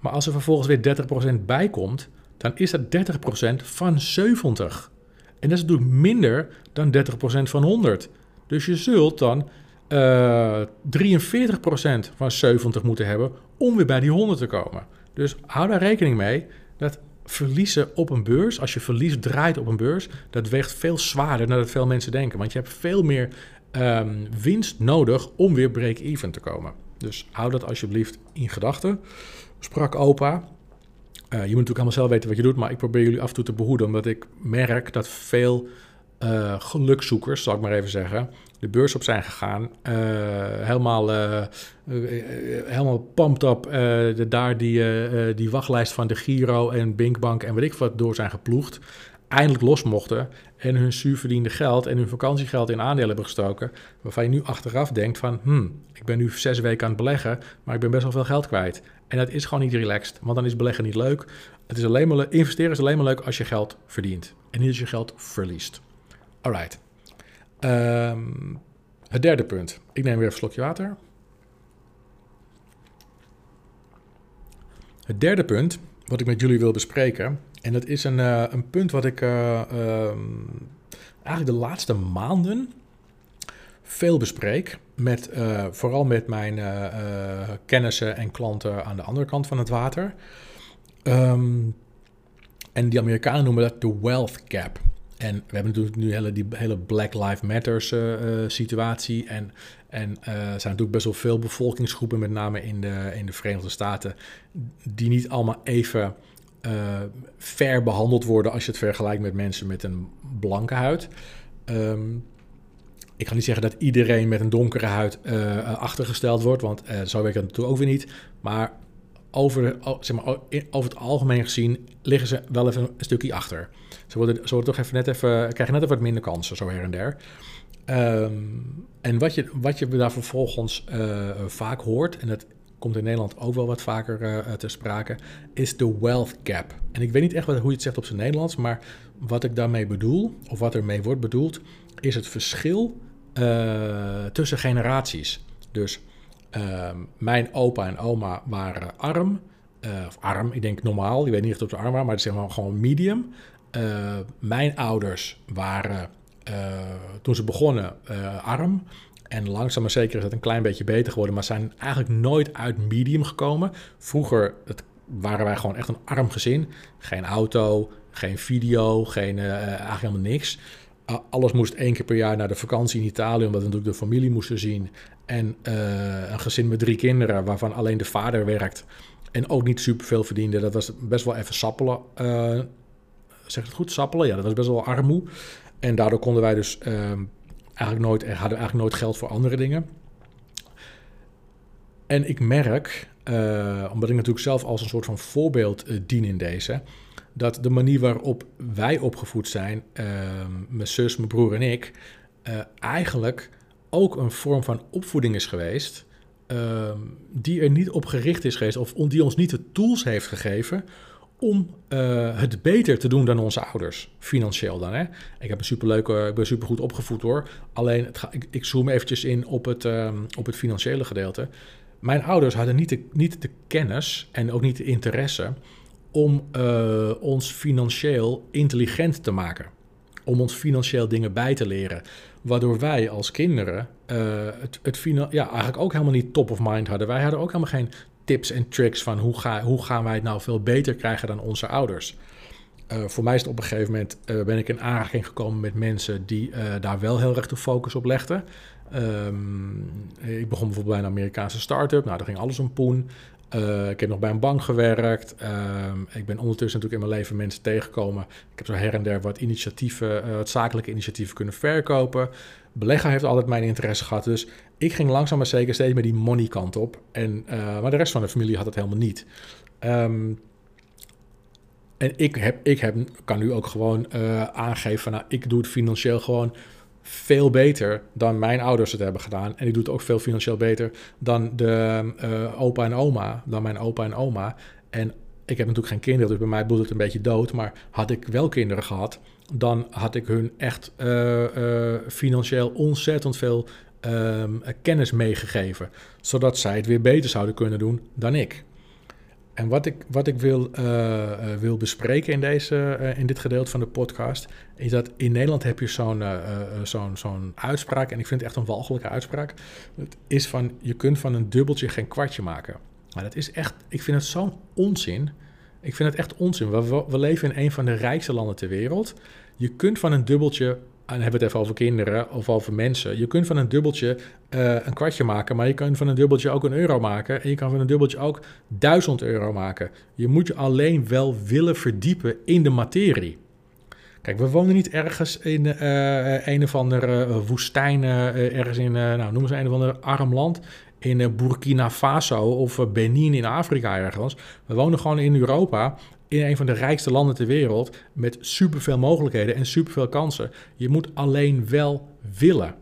Maar als er vervolgens weer 30% bij komt, dan is dat 30% van 70. En dat is natuurlijk minder dan 30% van 100. Dus je zult dan uh, 43% van 70 moeten hebben om weer bij die 100 te komen. Dus hou daar rekening mee dat verliezen op een beurs, als je verlies draait op een beurs, dat weegt veel zwaarder dan dat veel mensen denken. Want je hebt veel meer um, winst nodig om weer break-even te komen. Dus hou dat alsjeblieft in gedachten. Sprak opa. Uh, je moet natuurlijk allemaal zelf weten wat je doet, maar ik probeer jullie af en toe te behoeden, omdat ik merk dat veel uh, gelukzoekers, zal ik maar even zeggen, de beurs op zijn gegaan. Uh, helemaal, uh, helemaal pumped up. De, daar die, die wachtlijst van de Giro en Binkbank en weet ik wat door zijn geploegd. Eindelijk los mochten en hun zuurverdiende geld en hun vakantiegeld in aandelen hebben gestoken. Waarvan je nu achteraf denkt van, hmm, ik ben nu zes weken aan het beleggen, maar ik ben best wel veel geld kwijt. En dat is gewoon niet relaxed, want dan is beleggen niet leuk. Het is alleen maar, investeren is alleen maar leuk als je geld verdient en niet als je geld verliest. Alright. Um, het derde punt. Ik neem weer een slokje water. Het derde punt wat ik met jullie wil bespreken. En dat is een, uh, een punt wat ik uh, um, eigenlijk de laatste maanden veel bespreek. Met, uh, vooral met mijn kennissen en klanten aan de andere kant van het water. Um, en die Amerikanen noemen dat de wealth gap. En we hebben natuurlijk nu hele, die hele Black Lives Matters uh, situatie. En, en er zijn natuurlijk best wel veel bevolkingsgroepen, met name in de, in de Verenigde Staten, die niet allemaal even fair behandeld worden als je het vergelijkt met mensen met een blanke huid. Um, ik ga niet zeggen dat iedereen met een donkere huid achtergesteld wordt, want zo werkt het natuurlijk ook weer niet. Maar over, zeg maar, over het algemeen gezien liggen ze wel even een stukje achter. Ze worden, ze worden toch even net even, krijgen net even wat minder kansen, zo her en der. Um, en wat je, wat je daar vervolgens uh, vaak hoort, en dat komt in Nederland ook wel wat vaker uh, te sprake, is de wealth gap. En ik weet niet echt hoe je het zegt op zijn Nederlands, maar wat ik daarmee bedoel, of wat ermee wordt bedoeld, is het verschil tussen generaties. Dus uh, mijn opa en oma waren arm, of arm, ik denk normaal, ik weet niet of ze arm waren, maar het is zeg gewoon medium. Uh, mijn ouders waren uh, toen ze begonnen arm. En langzaam maar zeker is het een klein beetje beter geworden, maar zijn eigenlijk nooit uit medium gekomen. Vroeger het, waren wij gewoon echt een arm gezin. Geen auto, geen video, geen, eigenlijk helemaal niks. alles moest één keer per jaar naar de vakantie in Italië, omdat we natuurlijk de familie moesten zien. En een gezin met drie kinderen, waarvan alleen de vader werkt. En ook niet superveel verdiende. Dat was best wel even sappelen. zeg het goed? Sappelen? Ja, dat was best wel armoe. En daardoor konden wij dus ehm, eigenlijk nooit, hadden eigenlijk nooit geld voor andere dingen. En ik merk, uh, omdat ik natuurlijk zelf als een soort van voorbeeld uh, dien in deze, dat de manier waarop wij opgevoed zijn, uh, mijn zus, mijn broer en ik, eh, eigenlijk ook een vorm van opvoeding is geweest. Ehm, die er niet op gericht is geweest, of die ons niet de tools heeft gegeven om uh, het beter te doen dan onze ouders, financieel dan. Hè? Ik heb een superleuke, ik ben supergoed opgevoed hoor. Alleen, het ga, ik, ik zoom eventjes in op het, uh, op het financiële gedeelte. Mijn ouders hadden niet de, niet de kennis en ook niet de interesse om uh, ons financieel intelligent te maken. Om ons financieel dingen bij te leren. Waardoor wij als kinderen het, het ja, eigenlijk ook helemaal niet top of mind hadden. Wij hadden ook helemaal geen tips en tricks van hoe, ga, hoe gaan wij het nou veel beter krijgen dan onze ouders. Uh, voor mij is het op een gegeven moment uh, ben ik in aanraking gekomen met mensen die daar wel heel erg de focus op legden. Um, ik begon bijvoorbeeld bij een Amerikaanse start-up. Nou, daar ging alles om poen. Ik heb nog bij een bank gewerkt. Ehm, ik ben ondertussen natuurlijk in mijn leven mensen tegengekomen. Ik heb zo her en der wat initiatieven, wat zakelijke initiatieven kunnen verkopen. Beleggen heeft altijd mijn interesse gehad. Dus ik ging langzaam maar zeker steeds meer die money kant op. En, uh, maar de rest van de familie had het helemaal niet. Um, en ik, heb, ik heb, kan nu ook gewoon uh, aangeven nou, ik doe het financieel gewoon veel beter dan mijn ouders het hebben gedaan. En ik doe het ook veel financieel beter dan de uh, opa en oma, dan mijn opa en oma. En ik heb natuurlijk geen kinderen, dus bij mij boet het een beetje dood. Maar had ik wel kinderen gehad, dan had ik hun echt uh, uh, financieel ontzettend veel um, kennis meegegeven. Zodat zij het weer beter zouden kunnen doen dan ik. En wat ik, wat ik wil, uh, wil bespreken in, deze, in dit gedeelte van de podcast, is dat in Nederland heb je zo'n zo'n zo'n uitspraak, en ik vind het echt een walgelijke uitspraak. Het is van, je kunt van een dubbeltje geen kwartje maken. Maar dat is echt, ik vind het zo'n onzin. Ik vind het echt onzin. We, we, leven in een van de rijkste landen ter wereld. Je kunt van een dubbeltje, dan hebben we het even over kinderen of over mensen. Je kunt van een dubbeltje uh, een kwartje maken, maar je kunt van een dubbeltje ook een euro maken. En je kan van een dubbeltje ook duizend euro maken. Je moet je alleen wel willen verdiepen in de materie. Kijk, we wonen niet ergens in uh, een of andere woestijn, ergens in, nou noem eens een of ander arm land in eh, Burkina Faso of eh, Benin in Afrika ergens. We wonen gewoon in Europa, in een van de rijkste landen ter wereld, met superveel mogelijkheden en superveel kansen. Je moet alleen wel willen.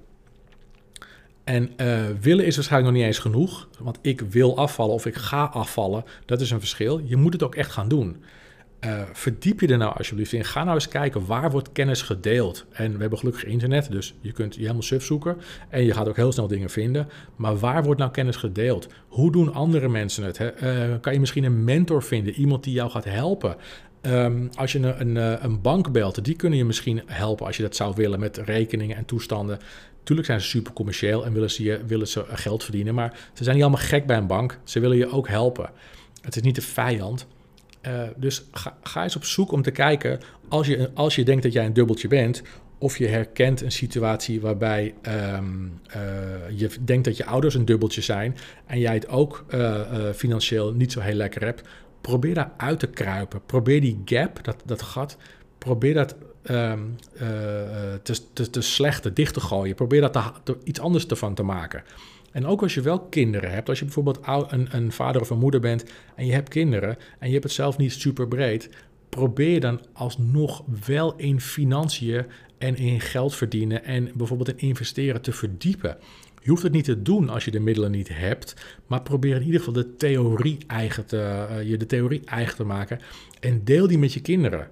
En uh, willen is waarschijnlijk nog niet eens genoeg, want ik wil afvallen of ik ga afvallen, dat is een verschil. Je moet het ook echt gaan doen. Uh, verdiep je er nou alsjeblieft in. Ga nou eens kijken waar wordt kennis gedeeld. En we hebben gelukkig internet, dus je kunt je helemaal suf zoeken. En je gaat ook heel snel dingen vinden. Maar waar wordt nou kennis gedeeld? Hoe doen andere mensen het? Uh, kan je misschien een mentor vinden? Iemand die jou gaat helpen? Um, als je een, een, eh, een, bank belt, die kunnen je misschien helpen als je dat zou willen met rekeningen en toestanden. Tuurlijk zijn ze super commercieel en willen ze, willen ze geld verdienen, maar ze zijn niet allemaal gek bij een bank. Ze willen je ook helpen. Het is niet de vijand. Uh, dus ga, eens op zoek om te kijken, als je, als je denkt dat jij een dubbeltje bent, of je herkent een situatie waarbij um, uh, je denkt dat je ouders een dubbeltje zijn en jij het ook uh, financieel niet zo heel lekker hebt, probeer daar uit te kruipen. Probeer die gap, dat, dat gat, probeer dat um, te, te, te slecht, dicht te gooien. Probeer dat iets anders ervan te maken. En ook als je wel kinderen hebt, als je bijvoorbeeld een, een vader of een moeder bent en je hebt kinderen en je hebt het zelf niet super breed, probeer dan alsnog wel in financiën en in geld verdienen en bijvoorbeeld in investeren te verdiepen. Je hoeft het niet te doen als je de middelen niet hebt, maar probeer in ieder geval de theorie eigen te, uh, je de theorie eigen te maken en deel die met je kinderen.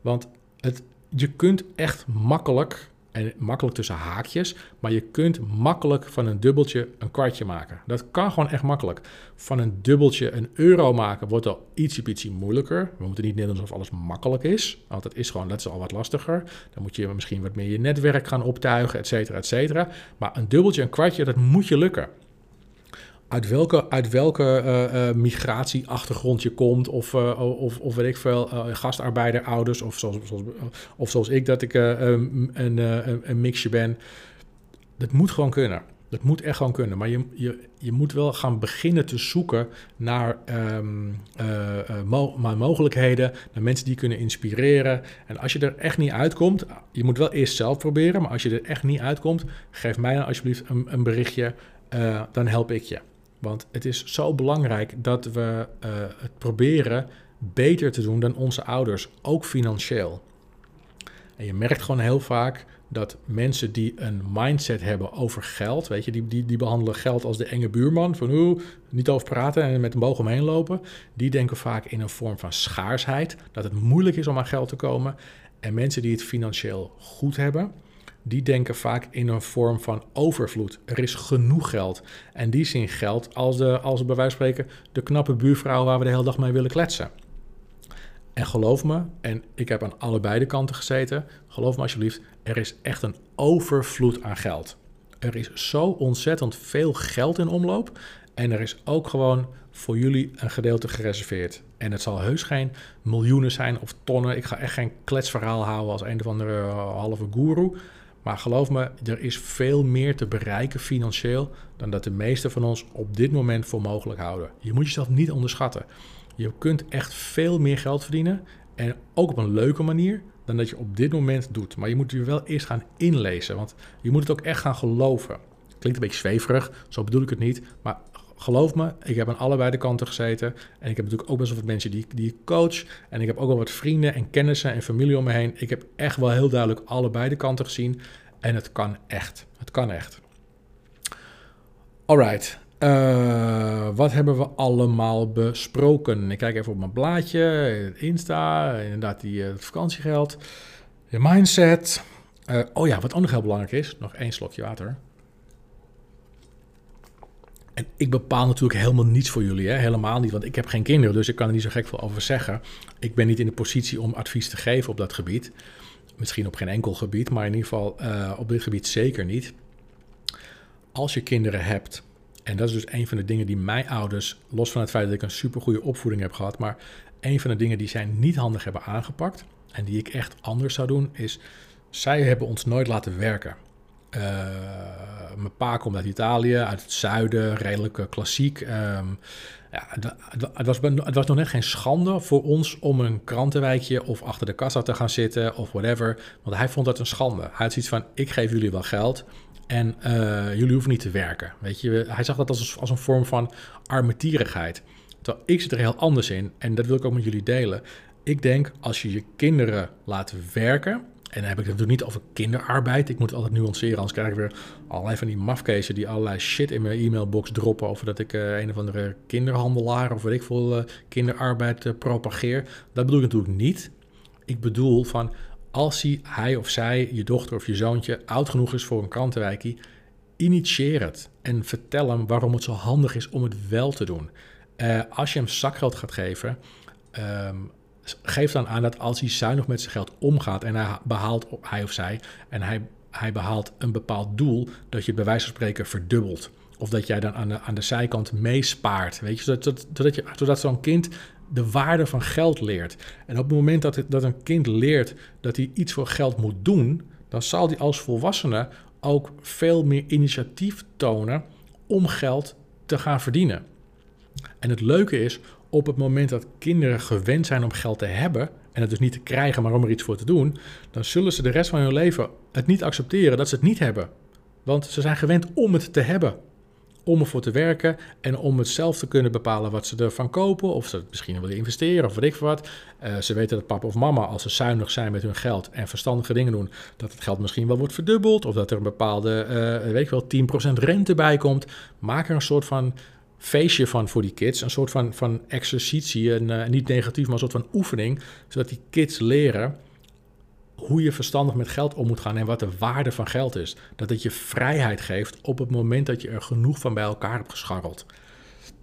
Want het, je kunt echt makkelijk en makkelijk tussen haakjes, maar je kunt makkelijk van een dubbeltje een kwartje maken. Dat kan gewoon echt makkelijk. Van een dubbeltje een euro maken wordt al ietsje moeilijker. We moeten niet net alsof alles makkelijk is, want dat is gewoon, dat al wat lastiger. Dan moet je misschien wat meer je netwerk gaan optuigen, et cetera, et cetera. Maar een dubbeltje, een kwartje, dat moet je lukken. Uit welke, uit welke uh, migratieachtergrond je komt, of, of, of weet ik veel, gastarbeiderouders, of zoals, zoals, of zoals ik, dat ik een, een, een mixje ben. Dat moet gewoon kunnen. Dat moet echt gewoon kunnen. Maar je, je, je moet wel gaan beginnen te zoeken naar um, mogelijkheden, naar mensen die kunnen inspireren. En als je er echt niet uitkomt, je moet wel eerst zelf proberen. Maar als je er echt niet uitkomt, geef mij dan alsjeblieft een, een berichtje. Dan help ik je. Want het is zo belangrijk dat we uh, het proberen beter te doen dan onze ouders, ook financieel. En je merkt gewoon heel vaak dat mensen die een mindset hebben over geld, weet je, die, die, die behandelen geld als de enge buurman, van hoe niet over praten en met een boog omheen lopen, die denken vaak in een vorm van schaarsheid, dat het moeilijk is om aan geld te komen. En mensen die het financieel goed hebben, die denken vaak in een vorm van overvloed. Er is genoeg geld. En die zien geld als, de, als bij wijze van spreken de knappe buurvrouw waar we de hele dag mee willen kletsen. En geloof me, en ik heb aan allebei de kanten gezeten, geloof me alsjeblieft, er is echt een overvloed aan geld. Er is zo ontzettend veel geld in omloop. En er is ook gewoon voor jullie een gedeelte gereserveerd. En het zal heus geen miljoenen zijn of tonnen. Ik ga echt geen kletsverhaal houden als een of andere uh, halve guru. Maar geloof me, er is veel meer te bereiken financieel dan dat de meesten van ons op dit moment voor mogelijk houden. Je moet jezelf niet onderschatten. Je kunt echt veel meer geld verdienen en ook op een leuke manier dan dat je op dit moment doet. Maar je moet je wel eerst gaan inlezen, want je moet het ook echt gaan geloven. Klinkt een beetje zweverig, zo bedoel ik het niet. Maar geloof me, ik heb aan allebei de kanten gezeten. En ik heb natuurlijk ook best wel wat mensen die, die ik coach. En ik heb ook wel wat vrienden en kennissen en familie om me heen. Ik heb echt wel heel duidelijk allebei de kanten gezien. En het kan echt. Het kan echt. Alright. Uh, wat hebben we allemaal besproken? Ik kijk even op mijn blaadje, Insta, inderdaad die, uh, het vakantiegeld, je mindset. Uh, oh ja, wat ook nog heel belangrijk is, nog één slokje water. En ik bepaal natuurlijk helemaal niets voor jullie, hè? helemaal niet, want ik heb geen kinderen, dus ik kan er niet zo gek veel over zeggen. Ik ben niet in de positie om advies te geven op dat gebied. Misschien op geen enkel gebied, maar in ieder geval op dit gebied zeker niet. Als je kinderen hebt, en dat is dus een van de dingen die mijn ouders, los van het feit dat ik een supergoeie opvoeding heb gehad, maar een van de dingen die zij niet handig hebben aangepakt en die ik echt anders zou doen, is zij hebben ons nooit laten werken. Uh, mijn pa komt uit Italië, uit het zuiden, redelijk eh, klassiek. Um, ja, het, was, het was nog net geen schande voor ons om een krantenwijkje of achter de kassa te gaan zitten of whatever. Want hij vond dat een schande. Hij had zoiets van, ik geef jullie wel geld, en uh, jullie hoeven niet te werken. Weet je, hij zag dat als, als een vorm van armetierigheid. Terwijl ik zit er heel anders in. En dat wil ik ook met jullie delen. Ik denk als je je kinderen laat werken. En dan heb ik het natuurlijk niet over kinderarbeid. Ik moet altijd nuanceren, anders krijg ik weer allerlei van die mafkezen die allerlei shit in mijn e-mailbox droppen over dat ik uh, een of andere kinderhandelaar of weet ik veel uh, kinderarbeid uh, propageer. Dat bedoel ik natuurlijk niet. Ik bedoel van als hij, of zij, je dochter of je zoontje, oud genoeg is voor een krantenwijkie, initieer het en vertel hem waarom het zo handig is om het wel te doen. Als je hem zakgeld gaat geven, um, geef dan aan dat als hij zuinig met zijn geld omgaat en hij behaalt, hij of zij, en hij, hij behaalt een bepaald doel, dat je bij wijze van spreken verdubbelt. Of dat jij dan aan de, aan de zijkant meespaart. Weet je, zodat, zodat, je, zodat zo'n kind de waarde van geld leert. En op het moment dat, dat een kind leert dat hij iets voor geld moet doen, dan zal hij als volwassene ook veel meer initiatief tonen om geld te gaan verdienen. En het leuke is, op het moment dat kinderen gewend zijn om geld te hebben, en het dus niet te krijgen, maar om er iets voor te doen, dan zullen ze de rest van hun leven het niet accepteren dat ze het niet hebben. Want ze zijn gewend om het te hebben om ervoor te werken en om het zelf te kunnen bepalen wat ze ervan kopen. Of ze het misschien willen investeren of weet ik wat. Uh, ze weten dat papa of mama, als ze zuinig zijn met hun geld en verstandige dingen doen, dat het geld misschien wel wordt verdubbeld. Of dat er een bepaalde, uh, weet ik wel, 10% rente bij komt. Maak er een soort van feestje van voor die kids. Een soort van, van exercitie, en, uh, niet negatief, maar een soort van oefening. Zodat die kids leren hoe je verstandig met geld om moet gaan en wat de waarde van geld is. Dat het je vrijheid geeft op het moment dat je er genoeg van bij elkaar hebt gescharreld.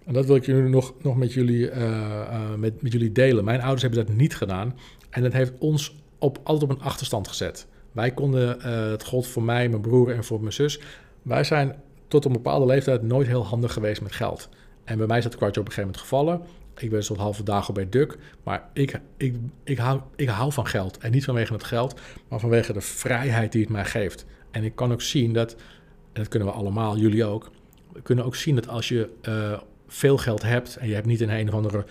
En dat wil ik nu nog, nog met, jullie, uh, uh, met, met jullie delen. Mijn ouders hebben dat niet gedaan. En dat heeft ons op, altijd op een achterstand gezet. Wij konden, het god voor mij, mijn broer en voor mijn zus. Wij zijn tot een bepaalde leeftijd nooit heel handig geweest met geld. En bij mij is dat kwartje op een gegeven moment gevallen. Ik ben tot halve dagen bij Duk. Maar ik, ik, ik, hou, ik hou van geld. En niet vanwege het geld, maar vanwege de vrijheid die het mij geeft. En ik kan ook zien dat, en dat kunnen we allemaal, jullie ook. We kunnen ook zien dat als je uh, veel geld hebt en je hebt niet een een of andere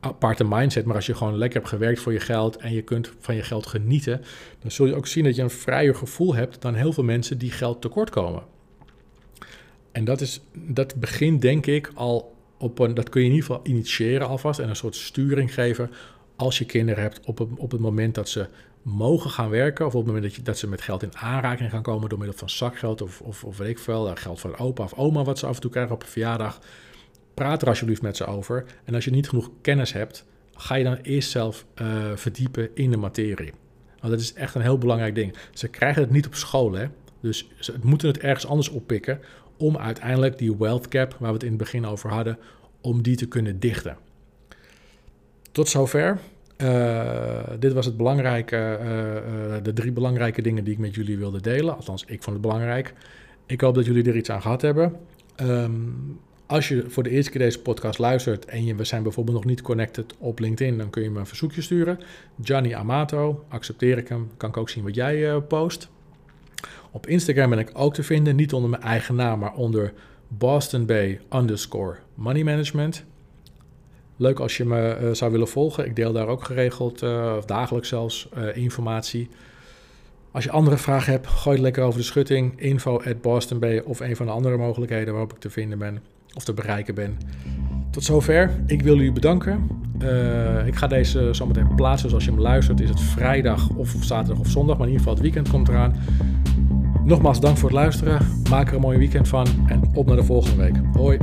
aparte mindset, maar als je gewoon lekker hebt gewerkt voor je geld en je kunt van je geld genieten, dan zul je ook zien dat je een vrijer gevoel hebt dan heel veel mensen die geld tekort komen. En dat, is, dat begint denk ik al op een, dat kun je in ieder geval initiëren alvast en een soort sturing geven als je kinderen hebt op het, op het moment dat ze mogen gaan werken of op het moment dat, je, dat ze met geld in aanraking gaan komen door middel van zakgeld of, of, of weet ik veel, geld van opa of oma wat ze af en toe krijgen op een verjaardag. Praat er alsjeblieft met ze over. En als je niet genoeg kennis hebt, ga je dan eerst zelf uh, verdiepen in de materie. Want dat is echt een heel belangrijk ding. Ze krijgen het niet op school, hè? dus ze moeten het ergens anders oppikken om uiteindelijk die wealth gap, waar we het in het begin over hadden, om die te kunnen dichten. Tot zover. Uh, dit was het belangrijke, uh, de drie belangrijke dingen die ik met jullie wilde delen. Althans, ik vond het belangrijk. Ik hoop dat jullie er iets aan gehad hebben. Um, als je voor de eerste keer deze podcast luistert en je, we zijn bijvoorbeeld nog niet connected op LinkedIn, dan kun je me een verzoekje sturen. Gianni Amato, accepteer ik hem, kan ik ook zien wat jij post. Op Instagram ben ik ook te vinden, niet onder mijn eigen naam, maar onder Boston Bay underscore money management. Leuk als je me uh, zou willen volgen. Ik deel daar ook geregeld, uh, of dagelijks zelfs, informatie. Als je andere vragen hebt, gooi het lekker over de schutting. Info at Boston Bay of een van de andere mogelijkheden waarop ik te vinden ben of te bereiken ben. Tot zover. Ik wil u bedanken. Ik ga deze zometeen plaatsen. Dus als je hem luistert, is het vrijdag of zaterdag of zondag. Maar in ieder geval het weekend komt eraan. Nogmaals dank voor het luisteren. Maak er een mooi weekend van. En op naar de volgende week. Hoi.